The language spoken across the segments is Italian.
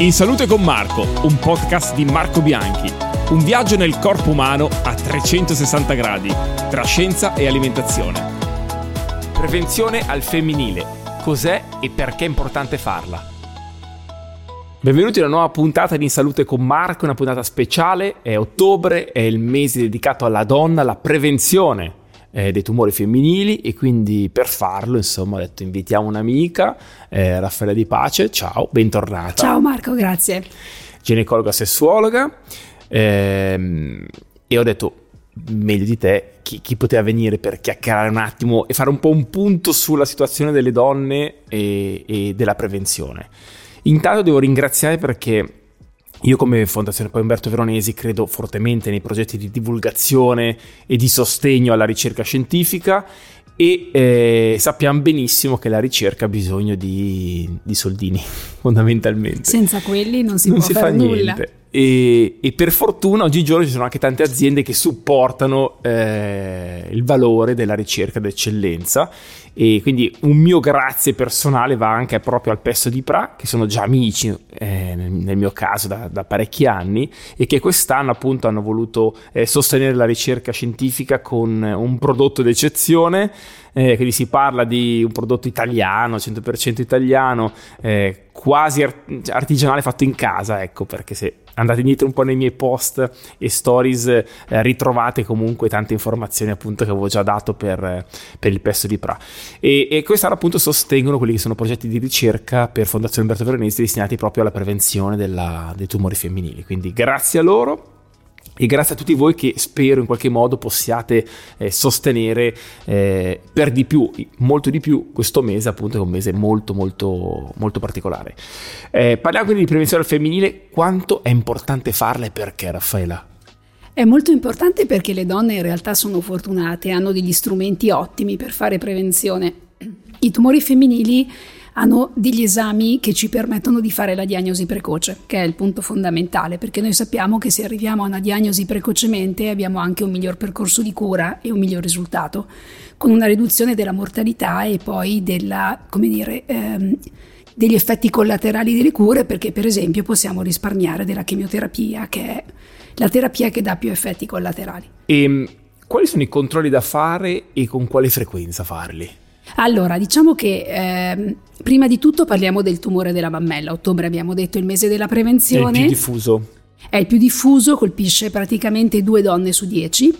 In Salute con Marco, un podcast di Marco Bianchi. Un viaggio nel corpo umano a 360 gradi, tra scienza e alimentazione. Prevenzione al femminile. Cos'è e perché è importante farla? Benvenuti a una nuova puntata di In Salute con Marco, una puntata speciale. È ottobre, è il mese dedicato alla donna, alla prevenzione eh, dei tumori femminili e quindi per farlo insomma ho detto invitiamo un'amica, eh, Raffaella Di Pace, ciao, bentornata. Ciao Marco, grazie. Ginecologa sessuologa ehm, e ho detto meglio di te chi, chi, poteva venire per chiacchierare un attimo e fare un po' un punto sulla situazione delle donne e, e della prevenzione. Intanto devo ringraziare perché io come Fondazione Poi Umberto Veronesi credo fortemente nei progetti di divulgazione e di sostegno alla ricerca scientifica e eh, sappiamo benissimo che la ricerca ha bisogno di, di soldini, fondamentalmente. Senza quelli non si non può si fare fa nulla. Niente. E, e, per fortuna oggigiorno ci sono anche tante aziende che supportano eh, il valore della ricerca d'eccellenza. E quindi un mio grazie personale va anche proprio al Pesto di Pra che sono già amici eh, nel, mio caso da, da, parecchi anni e che quest'anno appunto hanno voluto eh, sostenere la ricerca scientifica con un prodotto d'eccezione. Eh, quindi si parla di un prodotto italiano, 100% italiano, eh, quasi artigianale fatto in casa, ecco perché se andate indietro un po' nei miei post e stories eh, ritrovate comunque tante informazioni appunto che avevo già dato per, per il pesto di Pra. E, e quest'anno appunto sostengono quelli che sono progetti di ricerca per Fondazione Umberto Veronesi destinati proprio alla prevenzione della, dei tumori femminili. Quindi grazie a loro e grazie a tutti voi che spero in qualche modo possiate eh, sostenere eh, per di più, molto di più questo mese appunto è un mese molto molto molto particolare. Eh, parliamo quindi di prevenzione al femminile, quanto è importante farla e perché Raffaela? È molto importante perché le donne in realtà sono fortunate, hanno degli strumenti ottimi per fare prevenzione. I tumori femminili hanno degli esami che ci permettono di fare la diagnosi precoce, che è il punto fondamentale, perché noi sappiamo che se arriviamo a una diagnosi precocemente abbiamo anche un miglior percorso di cura e un miglior risultato, con una riduzione della mortalità e poi della, come dire, ehm, degli effetti collaterali delle cure, perché per esempio possiamo risparmiare della chemioterapia, che è la terapia che dà più effetti collaterali. E ehm, quali sono i controlli da fare e con quale frequenza farli? Allora, diciamo che eh, prima di tutto parliamo del tumore della mammella. Ottobre abbiamo detto il mese della prevenzione. È il più diffuso. È il più diffuso, colpisce praticamente due donne su dieci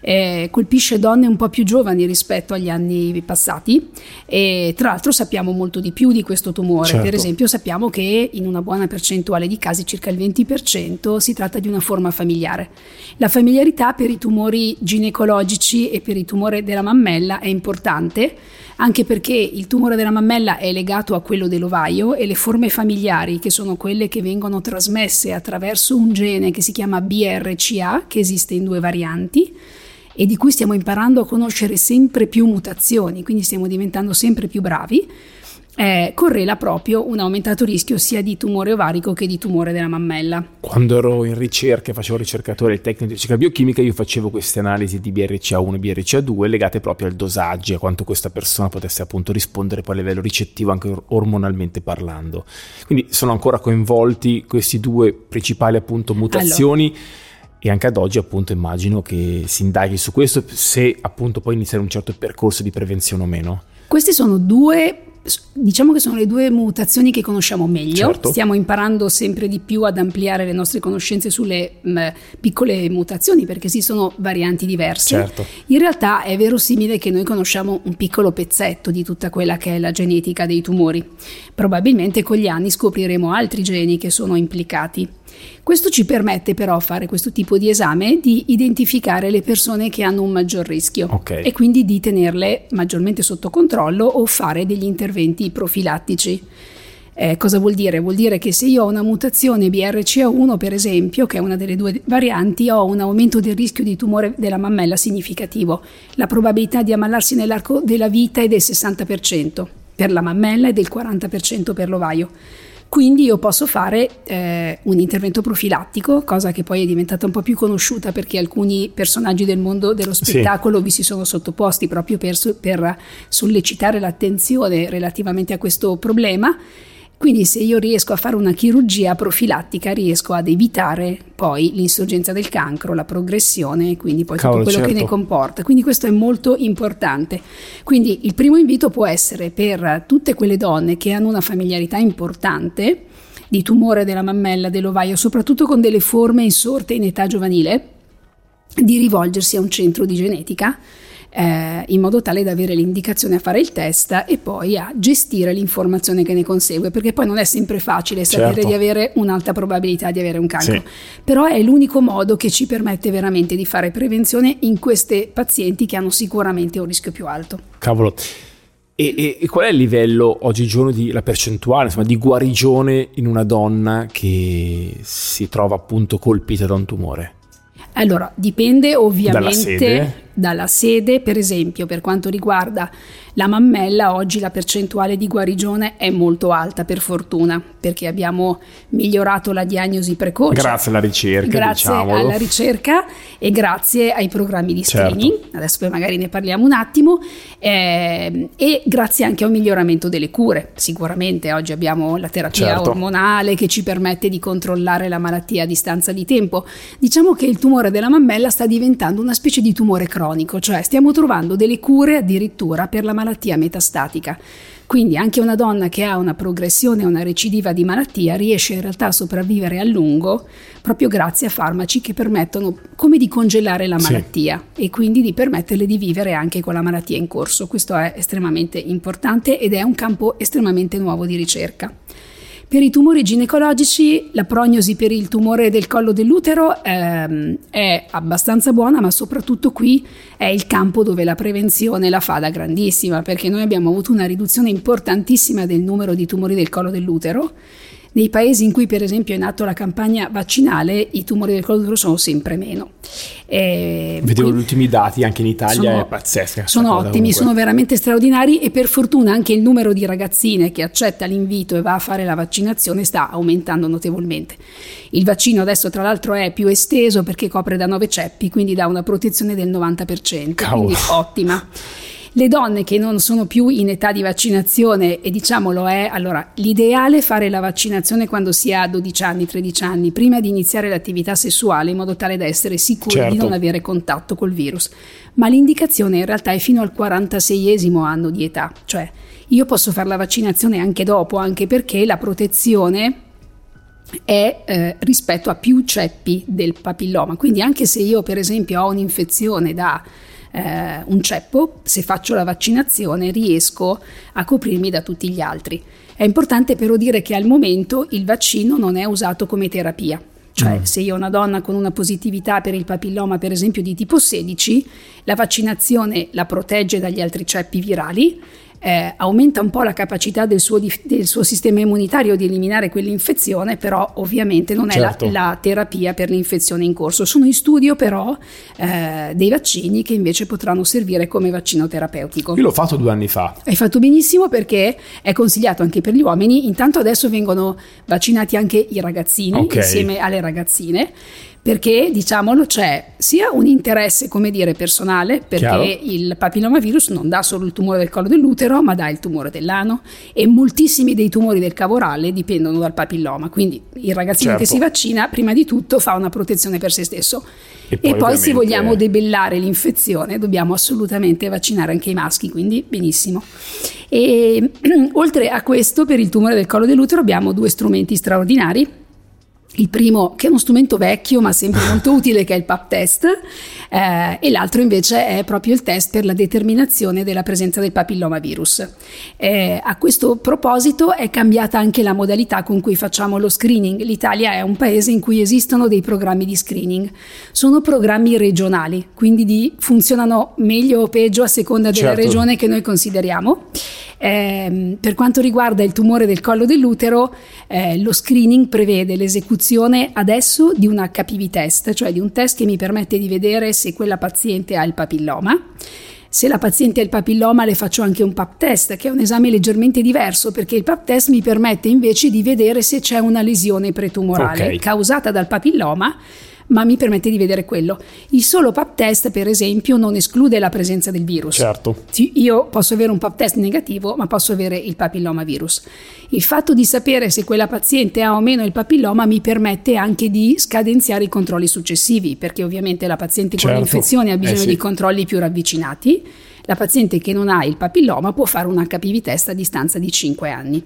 eh, colpisce donne un po' più giovani rispetto agli anni passati e tra l'altro sappiamo molto di più di questo tumore, certo. per esempio sappiamo che in una buona percentuale di casi, circa il 20%, si tratta di una forma familiare. La familiarità per i tumori ginecologici e per il tumore della mammella è importante anche perché il tumore della mammella è legato a quello dell'ovaio e le forme familiari, che sono quelle che vengono trasmesse attraverso un gene che si chiama BRCA, che esiste in due varianti, e di cui stiamo imparando a conoscere sempre più mutazioni, quindi stiamo diventando sempre più bravi, eh, correla proprio un aumentato rischio sia di tumore ovarico che di tumore della mammella. Quando ero in ricerca, facevo ricercatore il tecnico di ricerca biochimica, io facevo queste analisi di BRCA1 e BRCA2 legate proprio al dosaggio, a quanto questa persona potesse appunto rispondere poi a livello ricettivo anche ormonalmente parlando. Quindi sono ancora coinvolti questi due principali appunto mutazioni. Allora e anche ad oggi appunto immagino che si indaghi su questo se appunto poi iniziare un certo percorso di prevenzione o meno. Questi sono due Diciamo che sono le due mutazioni che conosciamo meglio, certo. stiamo imparando sempre di più ad ampliare le nostre conoscenze sulle mh, piccole mutazioni perché esistono varianti diverse. Certo. In realtà è verosimile che noi conosciamo un piccolo pezzetto di tutta quella che è la genetica dei tumori. Probabilmente con gli anni scopriremo altri geni che sono implicati. Questo ci permette però, fare questo tipo di esame, di identificare le persone che hanno un maggior rischio okay. e quindi di tenerle maggiormente sotto controllo o fare degli interventi profilattici. Eh, cosa vuol dire? Vuol dire che se io ho una mutazione BRCA1, per esempio, che è una delle due varianti, ho un aumento del rischio di tumore della mammella significativo. La probabilità di ammalarsi nell'arco della vita è del 60% per la mammella e del 40% per l'ovaio. Quindi io posso fare eh, un intervento profilattico, cosa che poi è diventata un po' più conosciuta perché alcuni personaggi del mondo dello spettacolo sì. vi si sono sottoposti proprio per, per sollecitare l'attenzione relativamente a questo problema Quindi se io riesco a fare una chirurgia profilattica riesco ad evitare poi l'insorgenza del cancro, la progressione e quindi poi Cavolo, tutto quello certo. che ne comporta. Quindi questo è molto importante. Quindi il primo invito può essere per tutte quelle donne che hanno una familiarità importante di tumore della mammella, dell'ovaio, soprattutto con delle forme insorte in età giovanile, di rivolgersi a un centro di genetica eh, in modo tale da avere l'indicazione a fare il test e poi a gestire l'informazione che ne consegue, perché poi non è sempre facile sapere certo. di avere un'alta probabilità di avere un cancro, sì. però è l'unico modo che ci permette veramente di fare prevenzione in queste pazienti che hanno sicuramente un rischio più alto. Cavolo. E, e, e, qual è il livello oggigiorno di la percentuale insomma, di guarigione in una donna che si trova appunto colpita da un tumore? Allora, dipende ovviamente dalla sede, per esempio, per quanto riguarda la mammella oggi la percentuale di guarigione è molto alta per fortuna perché abbiamo migliorato la diagnosi precoce. Grazie alla ricerca. Grazie diciamolo. alla ricerca e grazie ai programmi di screening, certo. adesso poi magari ne parliamo un attimo, eh, e grazie anche a un miglioramento delle cure. Sicuramente oggi abbiamo la terapia certo. ormonale che ci permette di controllare la malattia a distanza di tempo. Diciamo che il tumore della mammella sta diventando una specie di tumore cronico, cioè stiamo trovando delle cure addirittura per la malattia metastatica. Quindi anche una donna che ha una progressione, una recidiva di malattia riesce in realtà a sopravvivere a lungo proprio grazie a farmaci che permettono come di congelare la malattia sì. e quindi di permetterle di vivere anche con la malattia in corso. Questo è estremamente importante ed è un campo estremamente nuovo di ricerca. Per i tumori ginecologici la prognosi per il tumore del collo dell'utero ehm, è abbastanza buona, ma soprattutto qui è il campo dove la prevenzione la fa da grandissima, perché noi abbiamo avuto una riduzione importantissima del numero di tumori del collo dell'utero nei paesi in cui per esempio è nata la campagna vaccinale i tumori del collo sono sempre meno. Eh, Vedevo gli ultimi dati anche in Italia, sono, è pazzesca. Sono ottimi, comunque. sono veramente straordinari e per fortuna anche il numero di ragazzine che accetta l'invito e va a fare la vaccinazione sta aumentando notevolmente. Il vaccino adesso tra l'altro è più esteso perché copre da 9 ceppi, quindi dà una protezione del 90%, Cavolo. quindi ottima. Le donne che non sono più in età di vaccinazione, e diciamolo è, allora, l'ideale è fare la vaccinazione quando si ha 12 anni, 13 anni, prima di iniziare l'attività sessuale, in modo tale da essere sicuri certo. di non avere contatto col virus. Ma l'indicazione in realtà è fino al 46esimo anno di età, cioè io posso fare la vaccinazione anche dopo, anche perché la protezione è eh, rispetto a più ceppi del papilloma. Quindi anche se io per esempio ho un'infezione da eh, un ceppo, se faccio la vaccinazione riesco a coprirmi da tutti gli altri. È importante però dire che al momento il vaccino non è usato come terapia. Cioè, mm. se io ho una donna con una positività per il papilloma, per esempio di tipo 16, la vaccinazione la protegge dagli altri ceppi virali eh, aumenta un po' la capacità del suo, del suo, sistema immunitario di eliminare quell'infezione, però ovviamente non è certo. la, la, terapia per l'infezione in corso. Sono in studio però eh, dei vaccini che invece potranno servire come vaccino terapeutico. Io l'ho fatto due anni fa. Hai fatto benissimo perché è consigliato anche per gli uomini, intanto adesso vengono vaccinati anche i ragazzini okay. insieme alle ragazzine perché diciamolo c'è sia un interesse come dire personale perché Chiaro. il papillomavirus non dà solo il tumore del collo dell'utero ma dà il tumore dell'ano. E moltissimi dei tumori del cavorale dipendono dal papilloma. Quindi il ragazzino certo. che si vaccina prima di tutto fa una protezione per se stesso. E poi, e poi se vogliamo debellare l'infezione dobbiamo assolutamente vaccinare anche i maschi quindi benissimo. E oltre a questo per il tumore del collo dell'utero abbiamo due strumenti straordinari il primo, che è uno strumento vecchio ma sempre molto utile, che è il PAP test, eh, e l'altro invece è proprio il test per la determinazione della presenza del papillomavirus. Eh, a questo proposito è cambiata anche la modalità con cui facciamo lo screening. L'Italia è un paese in cui esistono dei programmi di screening. Sono programmi regionali, quindi di, funzionano meglio o peggio a seconda della certo. regione che noi consideriamo. Eh, per quanto riguarda il tumore del collo dell'utero, eh, lo screening prevede l'esecuzione adesso di un HPV test, cioè di un test che mi permette di vedere se quella paziente ha il papilloma. Se la paziente ha il papilloma le faccio anche un PAP test, che è un esame leggermente diverso perché il PAP test mi permette invece di vedere se c'è una lesione pretumorale okay. causata dal papilloma ma mi permette di vedere quello. Il solo pap test, per esempio, non esclude la presenza del virus. Certo. Io posso avere un pap test negativo, ma posso avere il papillomavirus. Il fatto di sapere se quella paziente ha o meno il papilloma mi permette anche di scadenziare i controlli successivi, perché ovviamente la paziente con Certo. l'infezione ha bisogno Eh sì. di controlli più ravvicinati. La paziente che non ha il papilloma può fare un HPV test a distanza di 5 anni.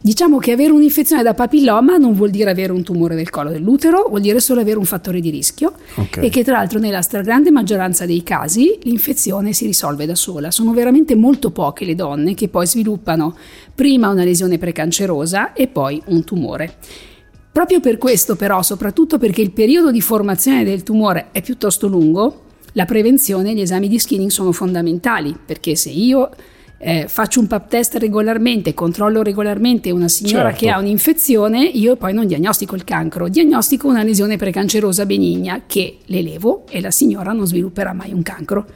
Diciamo che avere un'infezione da papilloma non vuol dire avere un tumore del collo dell'utero, vuol dire solo avere un fattore di rischio Ok. e che tra l'altro nella stragrande maggioranza dei casi l'infezione si risolve da sola. Sono veramente molto poche le donne che poi sviluppano prima una lesione precancerosa e poi un tumore. Proprio per questo però, soprattutto perché il periodo di formazione del tumore è piuttosto lungo, la prevenzione e gli esami di screening sono fondamentali, perché se io eh, faccio un pap test regolarmente, controllo regolarmente una signora Certo. che ha un'infezione, io poi non diagnostico il cancro, diagnostico una lesione precancerosa benigna che le levo e la signora non svilupperà mai un cancro.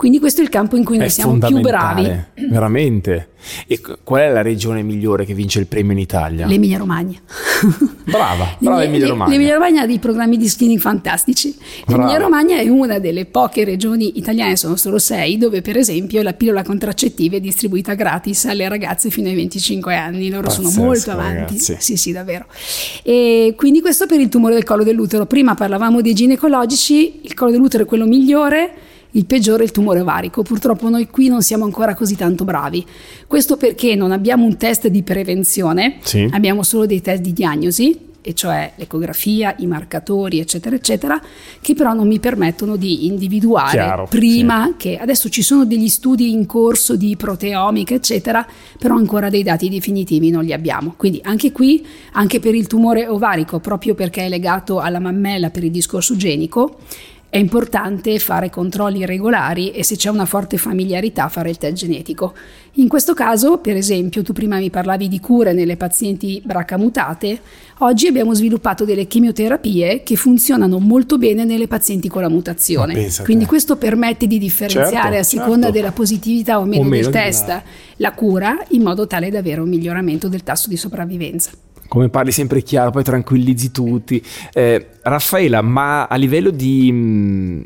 Quindi questo è il campo in cui noi È siamo più bravi. Veramente. E qual è la regione migliore che vince il premio in Italia? L'Emilia Romagna. Brava, brava Emilia Romagna. L'Emilia Romagna ha dei programmi di screening fantastici. L'Emilia Romagna è una delle poche regioni italiane, sono solo sei, dove per esempio la pillola contraccettiva è distribuita gratis alle ragazze fino ai 25 anni. Loro Pazzesco, sono molto avanti. ragazzi. Sì, sì, davvero. E quindi questo per il tumore del collo dell'utero. Prima parlavamo dei ginecologici, il collo dell'utero è quello migliore. Il peggiore è il tumore ovarico. Purtroppo noi qui non siamo ancora così tanto bravi. Questo perché non abbiamo un test di prevenzione, Sì. abbiamo solo dei test di diagnosi, e cioè l'ecografia, i marcatori, eccetera, eccetera, che però non mi permettono di individuare Chiaro, prima che adesso ci sono degli studi in corso di proteomica, eccetera, però ancora dei dati definitivi non li abbiamo. Quindi anche qui, anche per il tumore ovarico, proprio perché è legato alla mammella per il discorso genico, è importante fare controlli regolari e se c'è una forte familiarità fare il test genetico. In questo caso, per esempio, tu prima mi parlavi di cure nelle pazienti BRCA mutate, oggi abbiamo sviluppato delle chemioterapie che funzionano molto bene nelle pazienti con la mutazione. Quindi questo permette di differenziare Certo, a seconda certo. della positività o meno, O meno del test là. la cura in modo tale da avere un miglioramento del tasso di sopravvivenza. Come parli sempre chiaro, poi tranquillizzi tutti. Eh, Raffaela, ma a livello di, mh,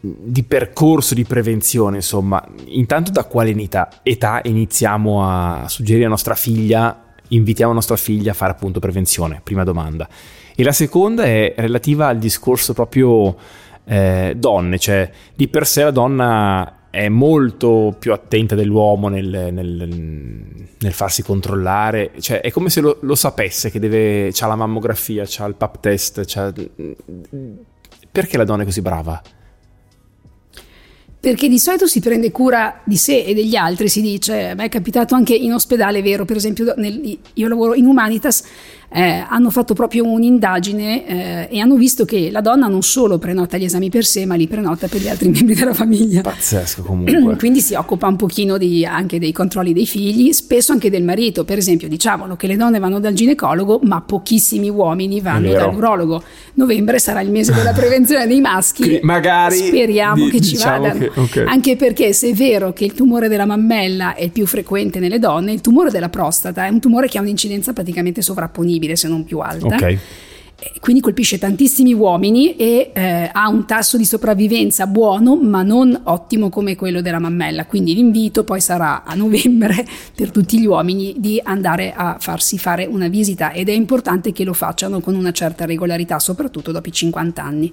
di percorso di prevenzione, insomma, intanto da quale età, età iniziamo a suggerire a nostra figlia, invitiamo nostra figlia a fare appunto prevenzione? Prima domanda. E la seconda è relativa al discorso proprio eh, donne, cioè di per sé la donna è molto più attenta dell'uomo nel, nel- nel farsi controllare, cioè è come se lo, lo sapesse che deve, c'ha la mammografia, c'ha il pap test, c'ha... perché la donna è così brava? Perché di solito si prende cura di sé e degli altri, si dice, a me è capitato anche in ospedale, vero, per esempio nel- io lavoro in Humanitas, eh, hanno fatto proprio un'indagine eh, e hanno visto che la donna non solo prenota gli esami per sé, ma li prenota per gli altri membri della famiglia. Pazzesco comunque. Quindi si occupa un pochino di- anche dei controlli dei figli, spesso anche del marito. Per esempio, diciamolo che le donne vanno dal ginecologo, ma pochissimi uomini vanno vero. dall'urologo. Novembre sarà il mese della prevenzione dei maschi. Quindi magari speriamo di- che ci diciamo vadano. che- ok. Anche perché se è vero che il tumore della mammella è il più frequente nelle donne, il tumore della prostata è un tumore che ha un'incidenza praticamente sovrapponibile, se non più alta. Ok. Eh, Quindi colpisce tantissimi uomini e eh, ha un tasso di sopravvivenza buono, ma non ottimo come quello della mammella. Quindi l'invito poi sarà a novembre per tutti gli uomini di andare a farsi fare una visita ed è importante che lo facciano con una certa regolarità, soprattutto dopo i 50 anni.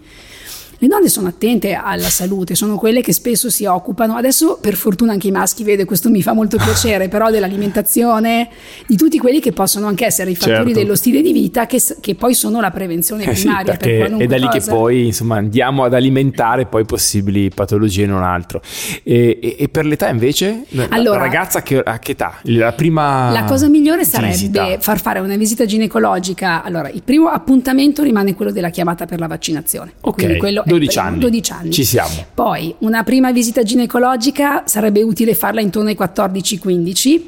Le donne sono attente alla salute, sono quelle che spesso si occupano, adesso per fortuna anche i maschi, vede, questo mi fa molto piacere, però dell'alimentazione, di tutti quelli che possono anche essere i fattori Certo. dello stile di vita che, che poi sono la prevenzione Eh sì, primaria per perché qualunque è da lì che cosa. poi insomma andiamo ad alimentare poi possibili patologie e non altro. E, e- e per l'età invece? La- Allora- la ragazza che, a che età? La prima La cosa migliore sarebbe visita. far fare una visita ginecologica. Allora, il primo appuntamento rimane quello della chiamata per la vaccinazione. Ok, Quindi quello 12 primo, anni. 12 anni. Ci siamo. Poi una prima visita ginecologica sarebbe utile farla intorno ai 14-15.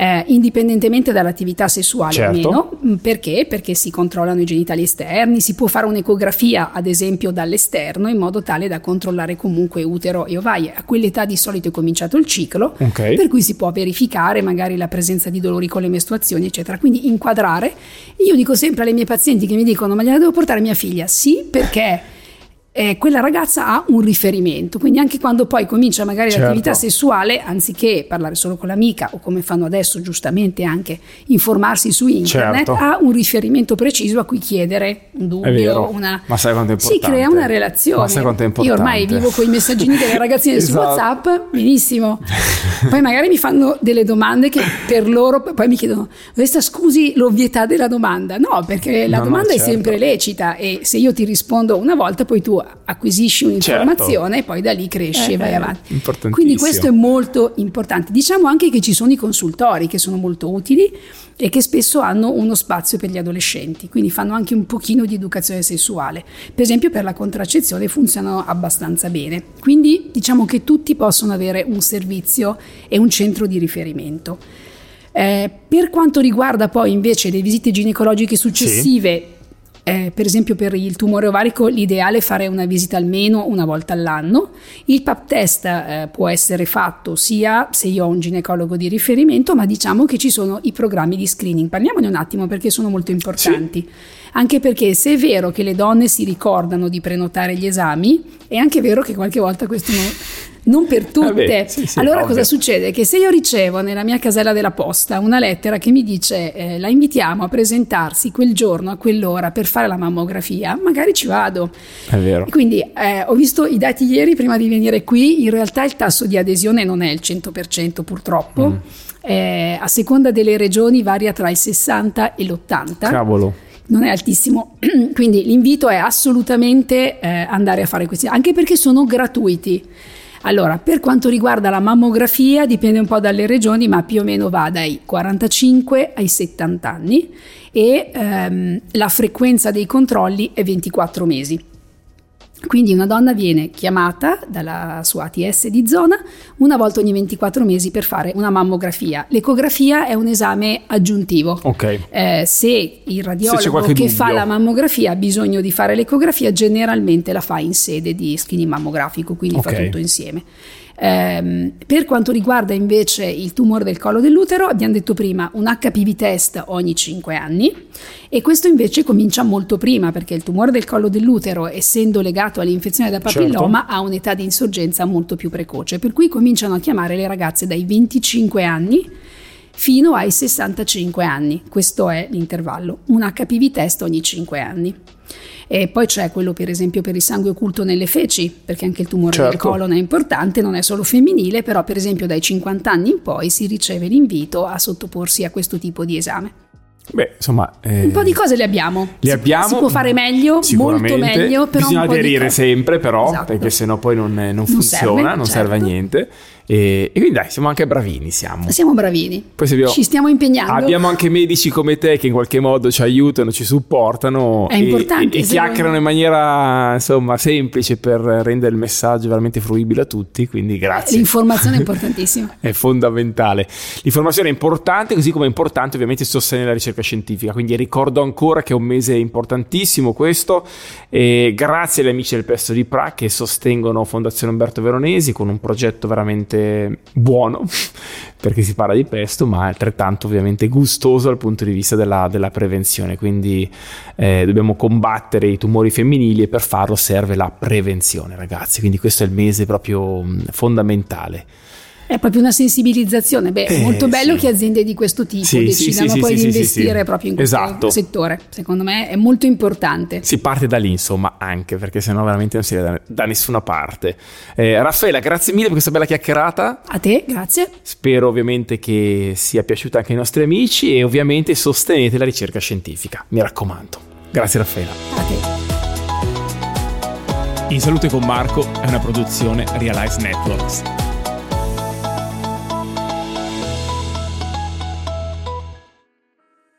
eh, indipendentemente dall'attività sessuale Certo. o meno, Mm, perché? Perché si controllano i genitali esterni, si può fare un'ecografia ad esempio dall'esterno in modo tale da controllare comunque utero e ovaie. A quell'età di solito è cominciato il ciclo, Ok. per cui si può verificare magari la presenza di dolori con le mestruazioni, eccetera. Quindi inquadrare. Io dico sempre alle mie pazienti che mi dicono: Ma gliela devo portare mia figlia? Sì, perché eh, quella ragazza ha un riferimento, quindi anche quando poi comincia magari certo. l'attività sessuale, anziché parlare solo con l'amica o come fanno adesso giustamente anche informarsi su internet, certo. ha un riferimento preciso a cui chiedere un dubbio, una... Ma sai quanto è importante? Si crea una relazione. Ma sai quanto è importante? Io ormai vivo con i messaggini delle ragazzine esatto. su WhatsApp, benissimo. Poi magari mi fanno delle domande che per loro poi mi chiedono, questa scusi l'ovvietà della domanda? No, perché la no, domanda no, certo. è sempre lecita e se io ti rispondo una volta poi tu acquisisci un'informazione certo. e poi da lì cresci eh, e vai avanti. Quindi questo è molto importante. Diciamo anche che ci sono i consultori che sono molto utili e che spesso hanno uno spazio per gli adolescenti, quindi fanno anche un pochino di educazione sessuale. Per esempio per la contraccezione funzionano abbastanza bene. Quindi diciamo che tutti possono avere un servizio e un centro di riferimento. Eh, per quanto riguarda poi invece le visite ginecologiche successive, sì eh, per esempio per il tumore ovarico l'ideale è fare una visita almeno una volta all'anno. Il PAP test eh, può essere fatto sia se io ho un ginecologo di riferimento, ma diciamo che ci sono i programmi di screening. Parliamone un attimo perché sono molto importanti. Sì. Anche perché se è vero che le donne si ricordano di prenotare gli esami, è anche vero che qualche volta questo non non per tutte. Vabbè, sì, sì, allora ovvio. cosa succede? Che se io ricevo nella mia casella della posta una lettera che mi dice eh, la invitiamo a presentarsi quel giorno a quell'ora per fare la mammografia, magari ci vado. È vero. Quindi eh, ho visto i dati ieri prima di venire qui, in realtà il tasso di adesione non è il 100% purtroppo. Mm. Eh, a seconda delle regioni varia tra il 60 e l'80. Cavolo non è altissimo, quindi l'invito è assolutamente eh, andare a fare questi, anche perché sono gratuiti. Allora, per quanto riguarda la mammografia, dipende un po' dalle regioni, ma più o meno va dai 45 ai 70 anni e ehm, la frequenza dei controlli è 24 mesi. Quindi una donna viene chiamata dalla sua ATS di zona una volta ogni 24 mesi per fare una mammografia. L'ecografia è un esame aggiuntivo. Okay. Eh, se il radiologo se che fa la mammografia ha bisogno di fare l'ecografia, generalmente la fa in sede di screening mammografico, quindi okay. fa tutto insieme. Eh, per quanto riguarda invece il tumore del collo dell'utero, abbiamo detto prima un HPV test ogni 5 anni e questo invece comincia molto prima perché il tumore del collo dell'utero, essendo legato all'infezione da papilloma, certo. ha un'età di insorgenza molto più precoce, per cui cominciano a chiamare le ragazze dai 25 anni fino ai 65 anni. Questo è l'intervallo, un HPV test ogni 5 anni. E poi c'è quello per esempio per il sangue occulto nelle feci, perché anche il tumore certo. del colon è importante, non è solo femminile, però per esempio dai 50 anni in poi si riceve l'invito a sottoporsi a questo tipo di esame. Beh, insomma, eh, un po' di cose le abbiamo. Le si abbiamo. Si può fare meglio, molto meglio. Però Bisogna aderire sempre, però, esatto. perché sennò poi non, non, non funziona, serve, non certo. serve a niente. E, e, quindi dai, siamo anche bravini, siamo. Siamo bravini. Abbiamo, ci stiamo impegnando. Abbiamo anche medici come te che in qualche modo ci aiutano, ci supportano. È e, importante. E, e chiacchierano in maniera, insomma, semplice per rendere il messaggio veramente fruibile a tutti, quindi grazie. L'informazione è importantissima. è fondamentale. L'informazione è importante, così come è importante ovviamente sostenere la ricerca scientifica, quindi ricordo ancora che è un mese importantissimo questo. E grazie agli amici del Pesto di Pra che sostengono Fondazione Umberto Veronesi con un progetto veramente ovviamente buono perché si parla di pesto, ma altrettanto ovviamente gustoso dal punto di vista della, della prevenzione. Quindi eh, dobbiamo combattere i tumori femminili e per farlo serve la prevenzione, ragazzi. Quindi questo è il mese proprio fondamentale. È proprio una sensibilizzazione. Beh, è eh, molto bello sì. che aziende di questo tipo sì, decidano sì, poi di investire proprio in questo esatto. settore. Secondo me è molto importante. Si parte da lì, insomma, anche perché sennò veramente non si vede da, da nessuna parte. Eh, Raffaella, grazie mille per questa bella chiacchierata. A te, grazie. Spero ovviamente che sia piaciuta anche ai nostri amici e ovviamente sostenete la ricerca scientifica. Mi raccomando. Grazie Raffaella. A te. In Salute con Marco è una produzione Realize Networks.